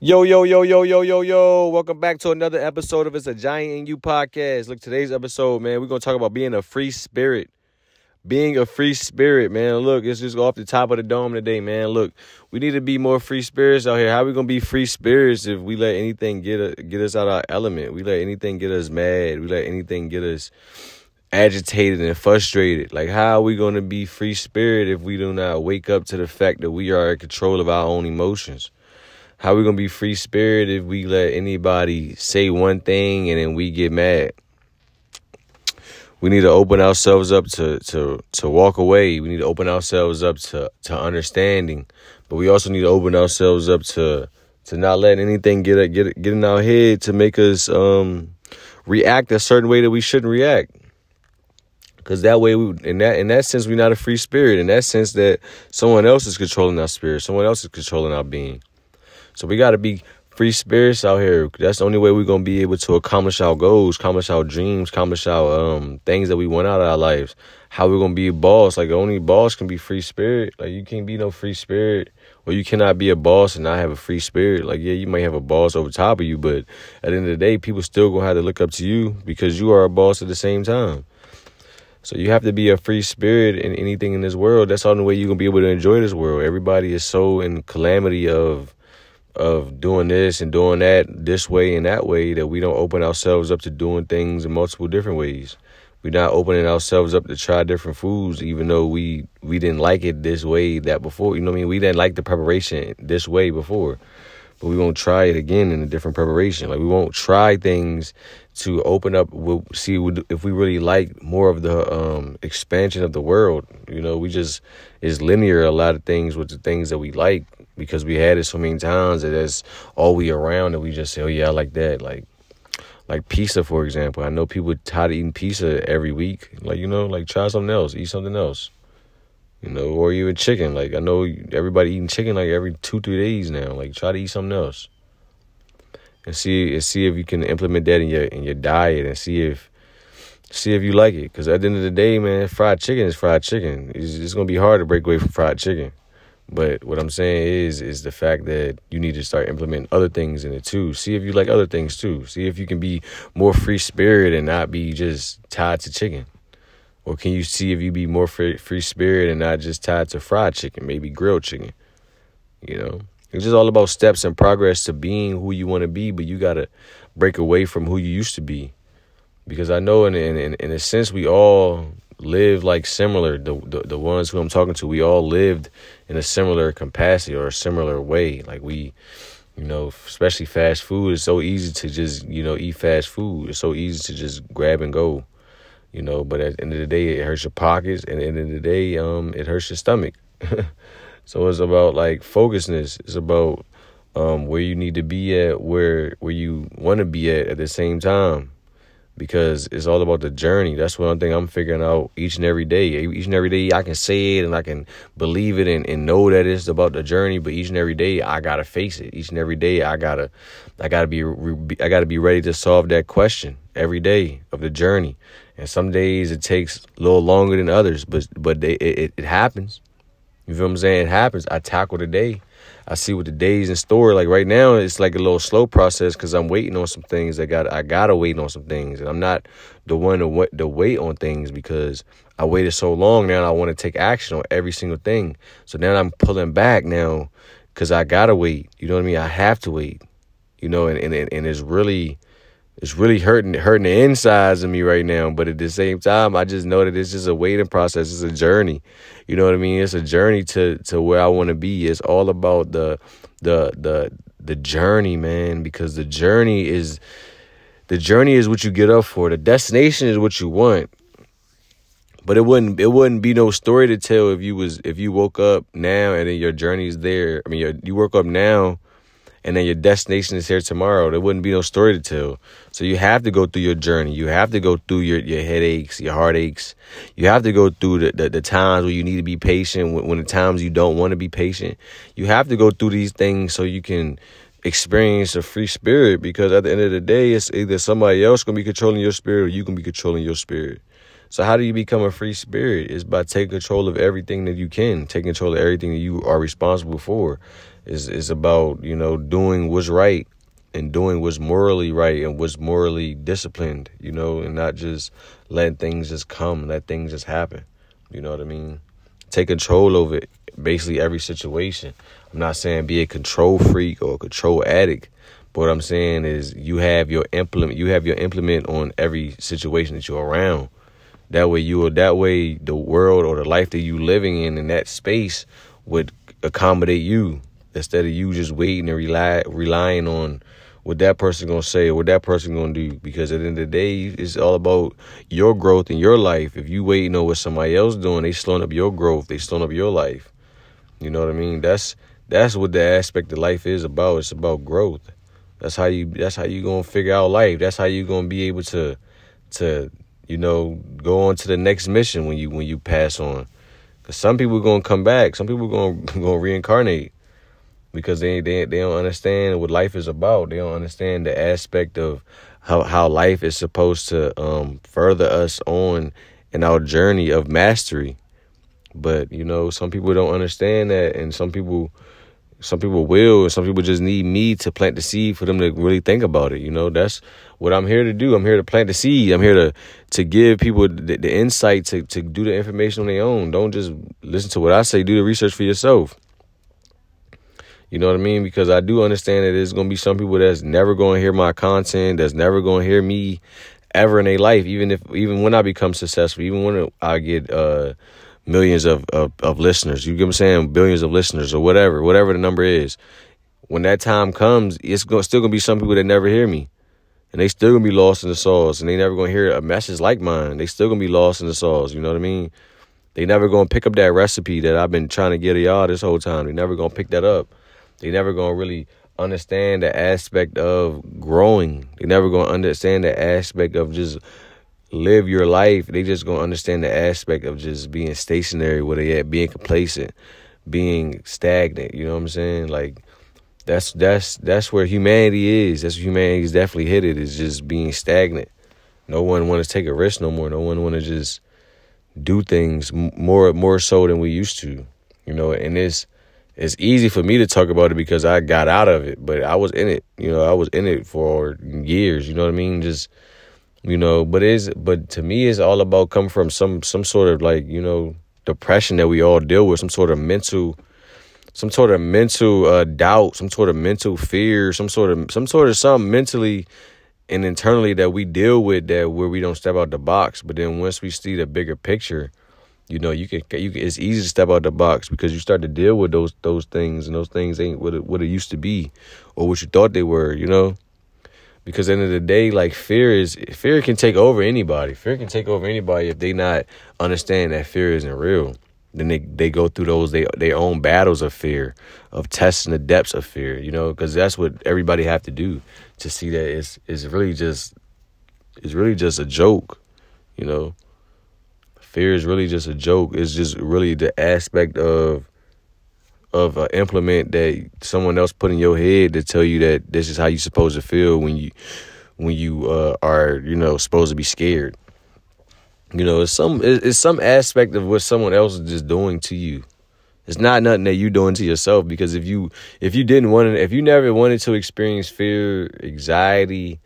Yo, yo, yo, yo, yo, yo, yo. Welcome back to another episode of It's a Giant in You podcast. Look, today's episode, man, we're going to talk about being a free spirit. Being a free spirit, man. Look, it's just off the top of the dome today, man. Look, we need to be more free spirits out here. How we going to be free spirits if we let anything get, a, get us out of our element? We let anything get us mad. We let anything get us agitated and frustrated. Like, how are we to be free spirit if we do not wake up to the fact that we are in control of our own emotions? How we gonna be free spirit if we let anybody say one thing and then we get mad? We need to open ourselves up to to to walk away. We need to open ourselves up to to understanding, but we also need to open ourselves up to to not let anything get get get in our head to make us um react a certain way that we shouldn't react. Cause that way, we, in that in that sense, we're not a free spirit. In that sense, that someone else is controlling our spirit, someone else is controlling our being. So we got to be free spirits out here. That's the only way we're gonna be able to accomplish our goals, accomplish our dreams, accomplish our um things that we want out of our lives. How we're gonna be a boss? Like only boss can be free spirit. Like you can't be no free spirit, or you cannot be a boss and not have a free spirit. Like yeah, you might have a boss over top of you, but at the end of the day, people still gonna have to look up to you because you are a boss at the same time. So you have to be a free spirit in anything in this world. That's the only way you're gonna be able to enjoy this world. Everybody is so in calamity of of doing this and doing that this way and that way that we don't open ourselves up to doing things in multiple different ways. We're not opening ourselves up to try different foods, even though we we didn't like it this way that before. You know what I mean? We didn't like the preparation this way before, but we won't try it again in a different preparation. Like we won't try things to open up. We'll see if we really like more of the um, expansion of the world. You know, we just is linear a lot of things with the things that we like because we had it so many times that that's all we around and we just say, oh yeah, I like that. Like like pizza, for example. I know people tired of eating pizza every week. Like, you know, like try something else, eat something else. You know, or even chicken. Like I know everybody eating chicken like every two, three days now. Like try to eat something else. And see and see if you can implement that in your in your diet and see if see if you like it. Cause at the end of the day, man, fried chicken is fried chicken. It's, it's gonna be hard to break away from fried chicken. But what I'm saying is, is the fact that you need to start implementing other things in it too. See if you like other things too. See if you can be more free spirit and not be just tied to chicken. Or can you see if you be more free, free spirit and not just tied to fried chicken, maybe grilled chicken? You know, it's just all about steps and progress to being who you want to be, but you got to break away from who you used to be. Because I know in, in, in a sense, we all live like similar. The, the the ones who I'm talking to, we all lived in a similar capacity or a similar way. Like we, you know, especially fast food. It's so easy to just you know eat fast food. It's so easy to just grab and go. You know, but at the end of the day, it hurts your pockets, and at the end of the day, um, it hurts your stomach. so it's about like focusness. It's about um, where you need to be at, where where you want to be at at the same time because it's all about the journey. That's one thing I'm figuring out each and every day. Each and every day I can say it and I can believe it and, and know that it's about the journey, but each and every day I gotta face it. Each and every day I gotta I gotta be I gotta be ready to solve that question every day of the journey. And some days it takes a little longer than others, but but they, it, it happens. You feel what I'm saying? It happens. I tackle the day. I see what the day's in store. Like right now, it's like a little slow process because I'm waiting on some things. that got I gotta wait on some things, and I'm not the one to wait, to wait on things because I waited so long. Now I want to take action on every single thing. So now I'm pulling back now because I gotta wait. You know what I mean? I have to wait. You know, and and and it's really it's really hurting hurting the insides of me right now. But at the same time, I just know that it's just a waiting process. It's a journey. You know what I mean? It's a journey to to where I want to be. It's all about the the the the journey, man. Because the journey is the journey is what you get up for. The destination is what you want. But it wouldn't it wouldn't be no story to tell if you was if you woke up now and then your journey's there. I mean, you woke up now and then your destination is here tomorrow. There wouldn't be no story to tell. So you have to go through your journey. You have to go through your, your headaches, your heartaches. You have to go through the, the, the times where you need to be patient, when, when the times you don't want to be patient. You have to go through these things so you can experience a free spirit because at the end of the day, it's either somebody else going to be controlling your spirit or you can be controlling your spirit. So how do you become a free spirit? Is by taking control of everything that you can, taking control of everything that you are responsible for Is is about you know doing what's right and doing what's morally right and what's morally disciplined. You know, and not just letting things just come, let things just happen. You know what I mean? Take control of it, basically every situation. I'm not saying be a control freak or a control addict. But what I'm saying is you have your implement you have your implement on every situation that you're around. That way you will that way the world or the life that you're living in in that space would accommodate you instead of you just waiting and rely relying on what that person gonna say or what that person gonna do. Because at the end of the day, it's all about your growth in your life. If you waiting on what somebody else doing, they slowing up your growth. They slowing up your life. You know what I mean? That's that's what the aspect of life is about. It's about growth. That's how you that's how you gonna figure out life. That's how you gonna be able to to you know, go on to the next mission when you when you pass on. Cause some people are gonna come back. Some people gonna gonna reincarnate because they they they don't understand what life is about. They don't understand the aspect of how how life is supposed to um, further us on in our journey of mastery. But you know, some people don't understand that, and some people some people will, and some people just need me to plant the seed for them to really think about it. You know, that's what I'm here to do. I'm here to plant the seed. I'm here to to give people the, the insight to to do the information on their own. Don't just listen to what I say. Do the research for yourself. You know what I mean? Because I do understand that there's gonna be some people that's never gonna hear my content, that's never gonna hear me ever in their life, even if even when I become successful, even when I get uh millions of, of, of listeners. You get what I'm saying? Billions of listeners or whatever, whatever the number is. When that time comes, it's going, still gonna be some people that never hear me. And they still gonna be lost in the sauce and they never gonna hear a message like mine. They still gonna be lost in the sauce, you know what I mean? They never gonna pick up that recipe that I've been trying to get y'all this whole time. They never gonna pick that up. They never gonna really understand the aspect of growing. They never gonna understand the aspect of just live your life, they just gonna understand the aspect of just being stationary where they at, being complacent, being stagnant. You know what I'm saying? Like that's that's that's where humanity is. That's where humanity is definitely headed. Is just being stagnant. No one want to take a risk no more. No one want to just do things more more so than we used to. You know, and it's it's easy for me to talk about it because I got out of it, but I was in it. You know, I was in it for years. You know what I mean? Just you know but it's but to me it's all about coming from some some sort of like you know depression that we all deal with some sort of mental some sort of mental uh, doubt some sort of mental fear some sort of some sort of something mentally and internally that we deal with that where we don't step out the box but then once we see the bigger picture you know you can you can, it's easy to step out the box because you start to deal with those those things and those things ain't what it, what it used to be or what you thought they were you know because at the end of the day, like fear is fear can take over anybody. Fear can take over anybody if they not understand that fear isn't real. Then they they go through those they their own battles of fear, of testing the depths of fear. You know, because that's what everybody have to do to see that it's it's really just it's really just a joke. You know, fear is really just a joke. It's just really the aspect of of an implement that someone else put in your head to tell you that this is how you're supposed to feel when you when you uh, are you know supposed to be scared. You know, it's some it's some aspect of what someone else is just doing to you. It's not nothing that you doing to yourself because if you if you didn't want to if you never wanted to experience fear, anxiety,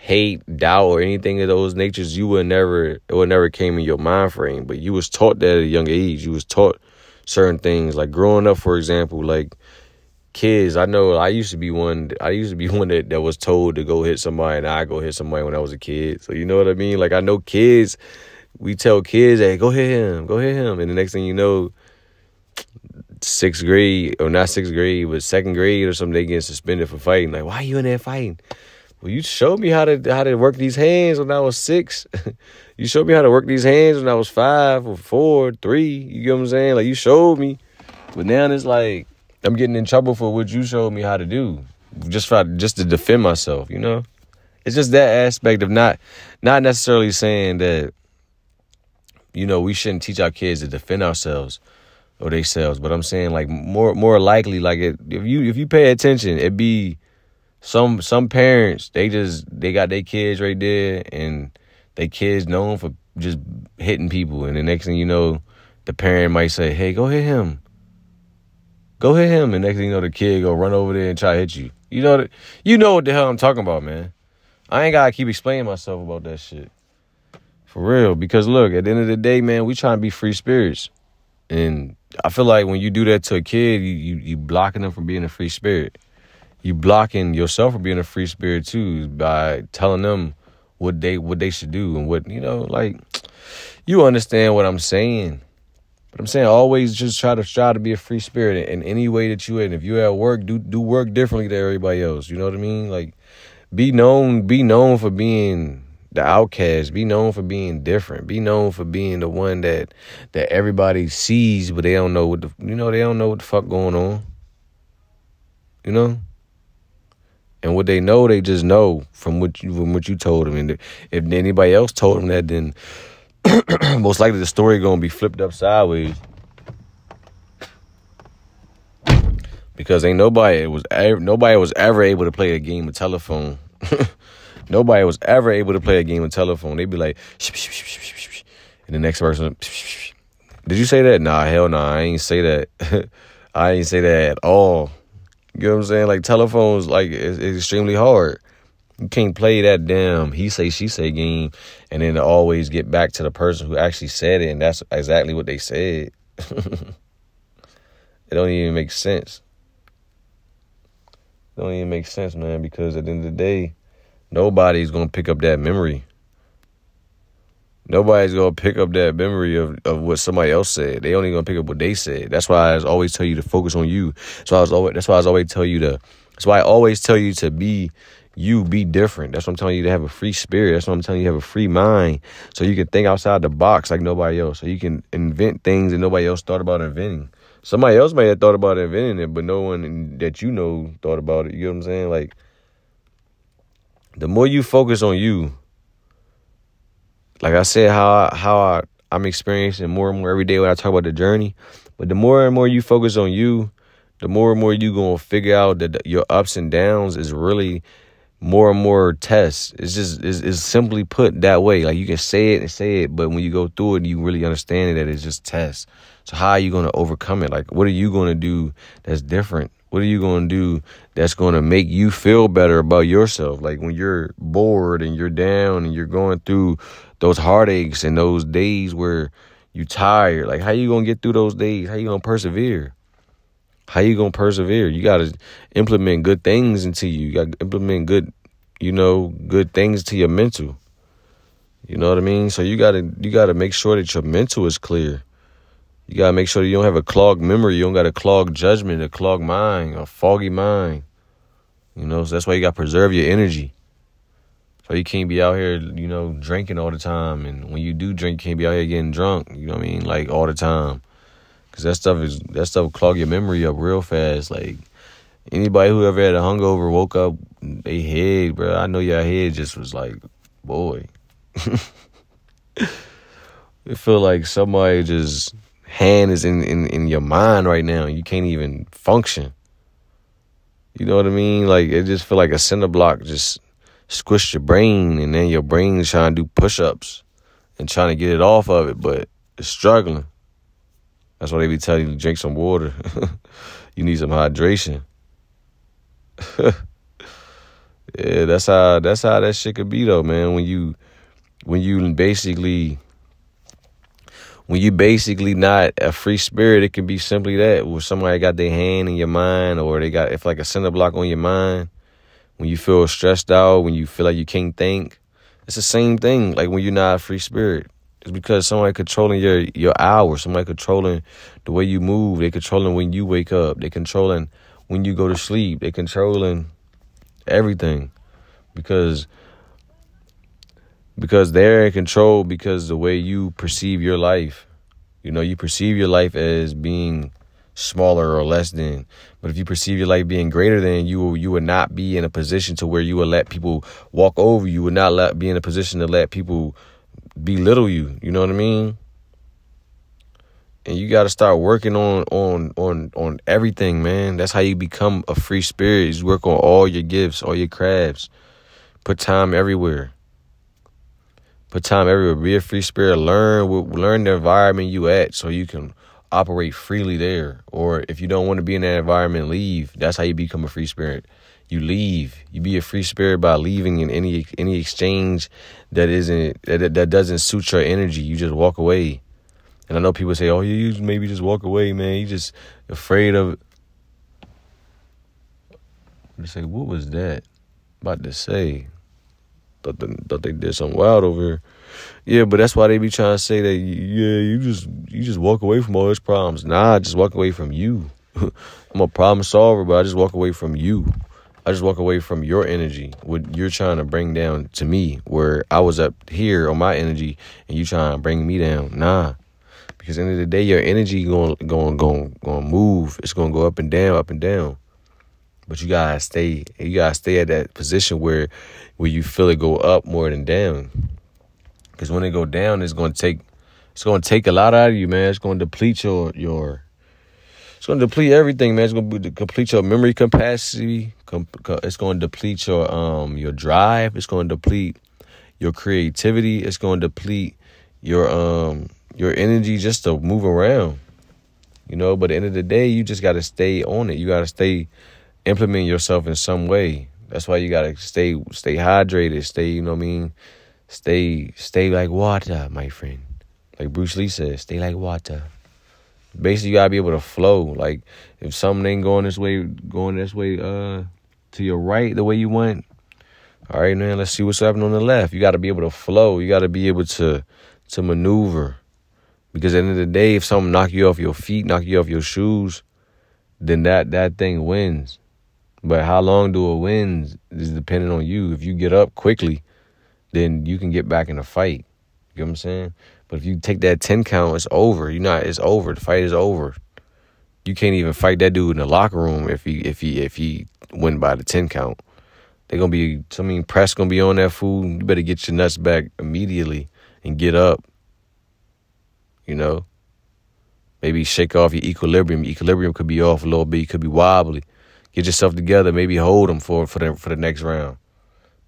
hate, doubt, or anything of those natures, you would never it would never came in your mind frame. But you was taught that at a young age. You was taught certain things. Like growing up, for example, like kids, I know I used to be one. I used to be one that, that was told to go hit somebody, and I go hit somebody when I was a kid. So you know what I mean? Like I know kids. We tell kids, "Hey, go hit him, go hit him," and the next thing you know, sixth grade or not sixth grade, but second grade or something, they get suspended for fighting. Like, why are you in there fighting? Well, you showed me how to how to work these hands when I was six. you showed me how to work these hands when I was five or four, three. You get what I'm saying? Like you showed me, but now it's like I'm getting in trouble for what you showed me how to do, just for just to defend myself. You know, it's just that aspect of not not necessarily saying that you know we shouldn't teach our kids to defend ourselves or themselves, but I'm saying like more more likely like it, if you if you pay attention, it be some some parents they just they got their kids right there and their kids known for just hitting people and the next thing you know the parent might say hey go hit him Go hit him, and next thing you know, the kid go run over there and try to hit you. You know that you know what the hell I'm talking about, man. I ain't gotta keep explaining myself about that shit. For real. Because look, at the end of the day, man, we trying to be free spirits. And I feel like when you do that to a kid, you, you you blocking them from being a free spirit. You blocking yourself from being a free spirit too by telling them what they what they should do and what you know, like you understand what I'm saying. But I'm saying always just try to try to be a free spirit in any way that you in. If you at work, do do work differently than everybody else. You know what I mean? Like be known be known for being the outcast be known for being different be known for being the one that that everybody sees but they don't know what the you know they don't know what the fuck going on you know and what they know they just know from what you from what you told them and if anybody else told them that then most likely the story gonna be flipped up sideways because ain't nobody was nobody was ever able to play a game of telephone. nobody was ever able to play a game of telephone. They'd be like, and the next person, did you say that? Nah, hell no, nah, I ain't say that. I ain't say that at all. You know what I'm saying? Like telephones, like it's, it's extremely hard. You can't play that damn he say she say game and then always get back to the person who actually said it, and that's exactly what they said. it don't even make sense It don't even make sense, man, because at the end of the day, nobody's gonna pick up that memory. Nobody's gonna pick up that memory of, of what somebody else said. They only gonna pick up what they said. That's why I always tell you to focus on you. So I was always that's why I always tell you to that's why I always tell you to be you, be different. That's what I'm telling you to have a free spirit. That's what I'm telling you to have a free mind. So you can think outside the box like nobody else. So you can invent things that nobody else thought about inventing. Somebody else may have thought about inventing it, but no one that you know thought about it. You know what I'm saying? Like, the more you focus on you, like I said, how how I, I'm experiencing more and more every day when I talk about the journey. But the more and more you focus on you, the more and more you gonna figure out that your ups and downs is really more and more tests. It's just it's, it's simply put that way. Like you can say it and say it, but when you go through it, you really understand it that it's just tests. So how are you to overcome it? Like what are you to do that's different? What are you to do that's to make you feel better about yourself? Like when you're bored and you're down and you're going through those heartaches and those days where you tired. Like how you to get through those days? How you to persevere? How you to persevere? You got to implement good things into you. You got to implement good, you know, good things to your mental. You know what I mean? So you got to you got to make sure that your mental is clear. You gotta make sure you don't have a clogged memory. You don't got a clogged judgment, a clogged mind, a foggy mind. You know, so that's why you gotta preserve your energy. So you can't be out here, you know, drinking all the time. And when you do drink, you can't be out here getting drunk. You know what I mean? Like all the time. Cause that stuff is that stuff will clog your memory up real fast. Like anybody who ever had a hungover woke up, they head, bro. I know your head just was like, boy. it feel like somebody just hand is in, in, in your mind right now. You can't even function. You know what I mean? Like it just feel like a cinder block just squished your brain, and then your brain's trying to do push ups and trying to get it off of it, but it's struggling. That's why they be telling you to drink some water. you need some hydration. yeah, that's how that's how that shit could be though, man. When you when you basically when you basically not a free spirit, it can be simply that. Where somebody got their hand in your mind or they got if like a cinder block on your mind. When you feel stressed out, when you feel like you can't think. It's the same thing, like when you're not a free spirit. It's because somebody controlling your your hours, somebody controlling the way you move, they controlling when you wake up, they controlling when you go to sleep, they controlling everything. Because because they're in control because the way you perceive your life. You know, you perceive your life as being smaller or less than. But if you perceive your life being greater than, you will, you would not be in a position to where you would let people walk over you. Would not let, be in a position to let people belittle you. You know what I mean? And you got to start working on on on on everything, man. That's how you become a free spirit. You work on all your gifts, all your crafts. Put time everywhere. Put time everywhere. Be a free spirit. Learn learn the environment you at so you can operate freely there. Or if you don't want to be in that environment, leave. That's how you become a free spirit. You leave. You be a free spirit by leaving in any any exchange that isn't that that doesn't suit your energy. You just walk away. And I know people say, "Oh, you maybe just walk away, man. You just afraid of." They say, "What was that?" About to say, thought they, thought they did something wild over here. Yeah, but that's why they be trying to say that. Yeah, you just you just walk away from all those problems. Nah, I just walk away from you. I'm a problem solver, but I just walk away from you. I just walk away from your energy, what you're trying to bring down to me, where I was up here on my energy, and you trying to bring me down. Nah, because end of the day, your energy going going going going move. It's going to go up and down, up and down. But you gotta stay. You gotta stay at that position where where you feel it go up more than down. Because when it go down, it's to take it's to take a lot out of you, man. It's to deplete your your it's to deplete everything, man. It's going to deplete your memory capacity. It's going to deplete your um your drive. It's to deplete your creativity. It's to deplete your um your energy just to move around. You know, but at the end of the day, you just got to stay on it. You got to stay implement yourself in some way. That's why you got to stay stay hydrated. Stay, you know what I mean? Stay, stay like water, my friend. Like Bruce Lee says, stay like water. Basically, you gotta be able to flow. Like if something ain't going this way, going this way, uh, to your right, the way you want. All right, man. Let's see what's happening on the left. You got to be able to flow. You got to be able to to maneuver. Because at the end of the day, if something knock you off your feet, knock you off your shoes, then that that thing wins. But how long do it win is dependent on you. If you get up quickly, then you can get back in the fight. You know what I'm saying? But if you take that 10 count, it's over. You're not it's over. The fight is over. You can't even fight that dude in the locker room if he if he if he win by the 10 count. They're gonna be I mean press gonna be on that fool. You better get your nuts back immediately and get up. You know? Maybe shake off your equilibrium. equilibrium could be off a little bit, you could be wobbly. Get yourself together, maybe hold them for for the for the next round.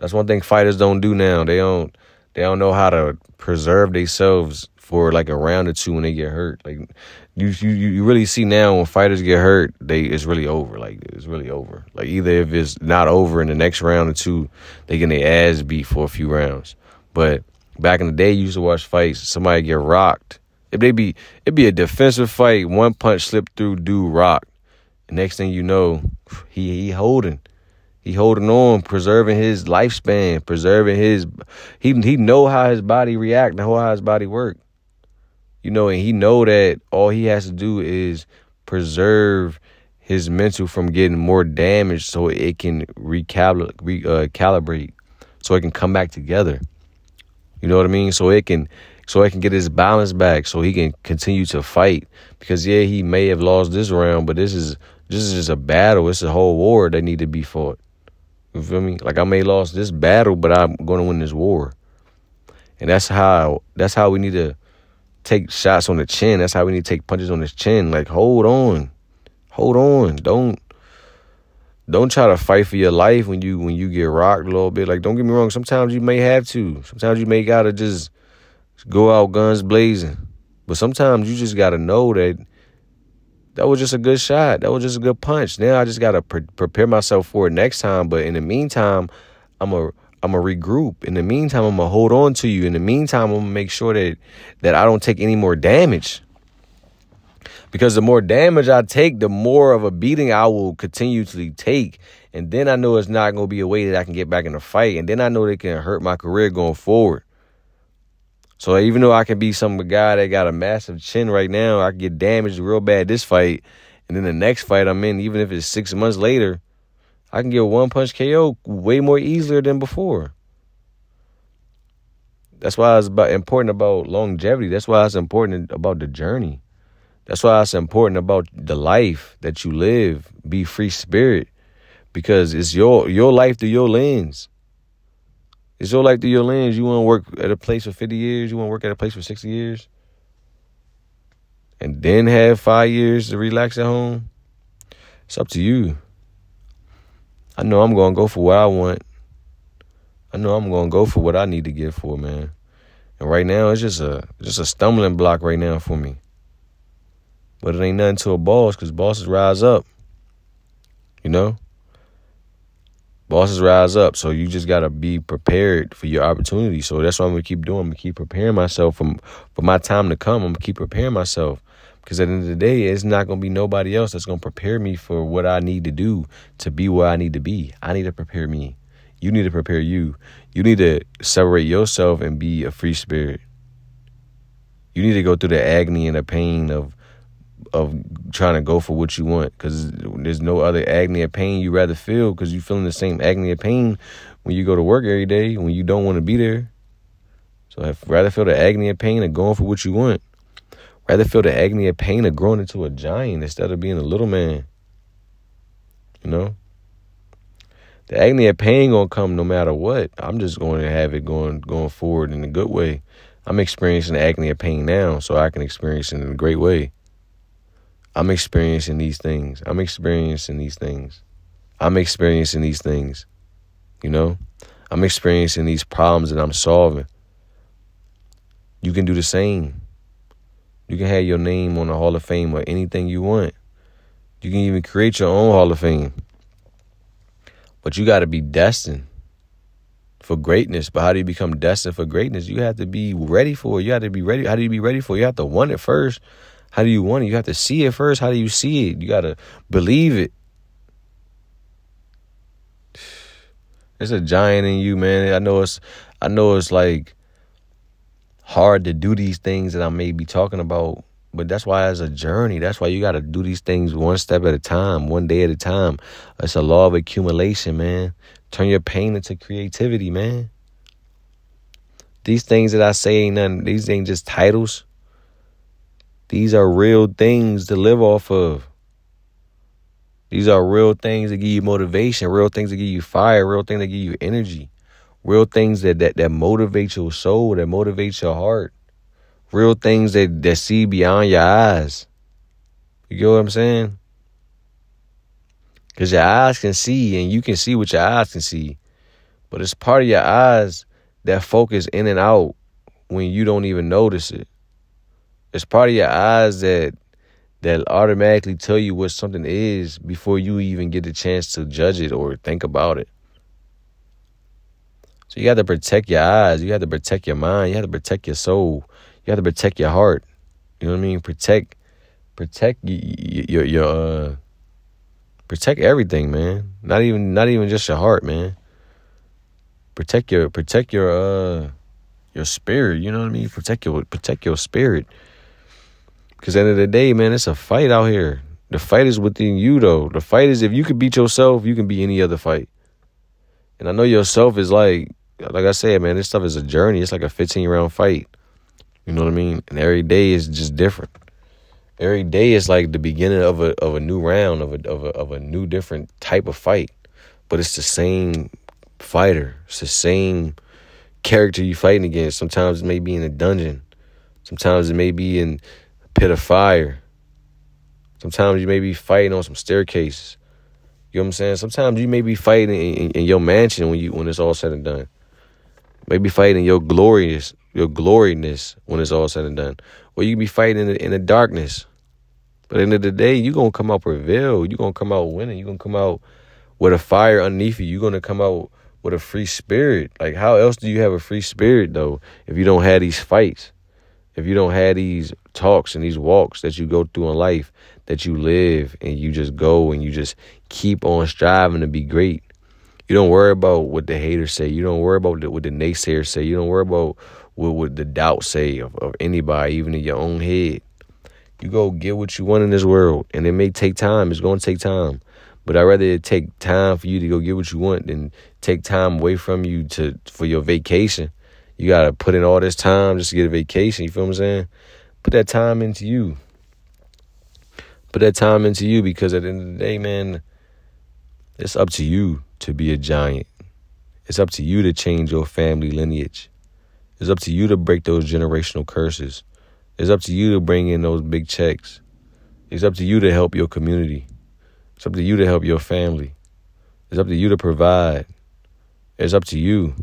That's one thing fighters don't do now. They don't they don't know how to preserve themselves for like a round or two when they get hurt. Like you you you really see now when fighters get hurt, they it's really over. Like it's really over. Like either if it's not over in the next round or two, they get their ass beat for a few rounds. But back in the day, you used to watch fights. Somebody get rocked. If they be it'd be a defensive fight, one punch slip through, dude rock. Next thing you know, he he holding. He holding on, preserving his lifespan, preserving his he he know how his body react, know how his body work. You know, and he know that all he has to do is preserve his mental from getting more damaged so it can recalibrate, re, uh, so it can come back together. You know what I mean? So it can so it can get his balance back so he can continue to fight because yeah, he may have lost this round, but this is this is just a battle. It's a whole war that need to be fought. You feel me? Like I may lost this battle, but I'm gonna win this war. And that's how that's how we need to take shots on the chin. That's how we need to take punches on his chin. Like hold on. Hold on. Don't don't try to fight for your life when you when you get rocked a little bit. Like don't get me wrong, sometimes you may have to. Sometimes you may gotta just go out guns blazing. But sometimes you just gotta know that that was just a good shot. That was just a good punch. Now I just gotta pre- prepare myself for it next time. But in the meantime, I'm a I'm a regroup. In the meantime, I'm gonna hold on to you. In the meantime, I'm gonna make sure that that I don't take any more damage. Because the more damage I take, the more of a beating I will continuously take. And then I know it's not gonna be a way that I can get back in the fight. And then I know they can hurt my career going forward. So even though I can be some guy that got a massive chin right now, I get damaged real bad this fight, and then the next fight I'm in, even if it's six months later, I can get one punch KO way more easier than before. That's why it's about important about longevity. That's why it's important about the journey. That's why it's important about the life that you live. Be free spirit, because it's your your life through your lens. It's your life through your lens. You want to work at a place for 50 years. You want to work at a place for 60 years. And then have five years to relax at home. It's up to you. I know I'm going to go for what I want. I know I'm going to go for what I need to get for, man. And right now, it's just a just a stumbling block right now for me. But it ain't nothing to a boss because bosses rise up. You know? Bosses rise up. So you just gotta be prepared for your opportunity. So that's what I'm gonna keep doing. I'm gonna keep preparing myself from for my time to come. I'm gonna keep preparing myself. Because at the end of the day, it's not gonna be nobody else that's gonna prepare me for what I need to do to be where I need to be. I need to prepare me. You need to prepare you. You need to separate yourself and be a free spirit. You need to go through the agony and the pain of of trying to go for what you want because there's no other agony or pain you rather feel because you're feeling the same agony or pain when you go to work every day when you don't want to be there. So I'd rather feel the agony and pain of going for what you want. Rather feel the agony and pain of growing into a giant instead of being a little man. You know? The agony and pain gonna come no matter what. I'm just going to have it going going forward in a good way. I'm experiencing the agony and pain now, so I can experience it in a great way. I'm experiencing these things. I'm experiencing these things. I'm experiencing these things. You know? I'm experiencing these problems that I'm solving. You can do the same. You can have your name on the Hall of Fame or anything you want. You can even create your own Hall of Fame. But you got to be destined for greatness. But how do you become destined for greatness? You have to be ready for it. You have to be ready. How do you be ready for it? You have to want it first. How do you want it? You have to see it first. How do you see it? You got to believe it. There's a giant in you, man. I know it's I know it's like hard to do these things that I may be talking about, but that's why it's a journey. That's why you got to do these things one step at a time, one day at a time. It's a law of accumulation, man. Turn your pain into creativity, man. These things that I say ain't nothing, these ain't just titles. These are real things to live off of. These are real things that give you motivation, real things that give you fire, real things that give you energy, real things that that, that motivate your soul, that motivate your heart, real things that, that see beyond your eyes. You get what I'm saying? Because your eyes can see and you can see what your eyes can see. But it's part of your eyes that focus in and out when you don't even notice it. It's part of your eyes that that automatically tell you what something is before you even get the chance to judge it or think about it. So you got to protect your eyes. You have to protect your mind. You have to protect your soul. You have to protect your heart. You know what I mean? Protect, protect your your, your uh, Protect everything, man. Not even not even just your heart, man. Protect your protect your uh your spirit, you know what I mean? Protect your protect your spirit. Cause at the end of the day, man, it's a fight out here. The fight is within you though. The fight is if you can beat yourself, you can beat any other fight. And I know yourself is like like I said, man, this stuff is a journey. It's like a 15 round fight. You know what I mean? And every day is just different every day is like the beginning of a of a new round of a of a of a new different type of fight, but it's the same fighter. It's the same character you are fighting against. Sometimes it may be in a dungeon. Sometimes it may be in pit of fire. Sometimes you may be fighting on some staircases. You know what I'm saying? Sometimes you may be fighting in, in, in your mansion when you when it's all said and done. Maybe fighting your glorious your gloriness when it's all said and done. Or you can be fighting in the, in the darkness. But at the end of the day, you're to come out prevail. You're to come out winning. You're to come out with a fire underneath you. You're to come out with a free spirit. Like, how else do you have a free spirit, though, if you don't have these fights? If you don't have these talks and these walks that you go through in life, that you live and you just go and you just keep on striving to be great. You don't worry about what the haters say. You don't worry about what the naysayers say. You don't worry about what would the doubt say of, of anybody, even in your own head. You go get what you want in this world, and it may take time. It's going to take time. But I'd rather it take time for you to go get what you want than take time away from you to for your vacation. You gotta put in all this time just to get a vacation. You feel what I'm saying? Put that time into you. Put that time into you because at the end of the day, man, it's up to you to be a giant. It's up to you to change your family lineage. It's up to you to break those generational curses. It's up to you to bring in those big checks. It's up to you to help your community. It's up to you to help your family. It's up to you to provide. It's up to you.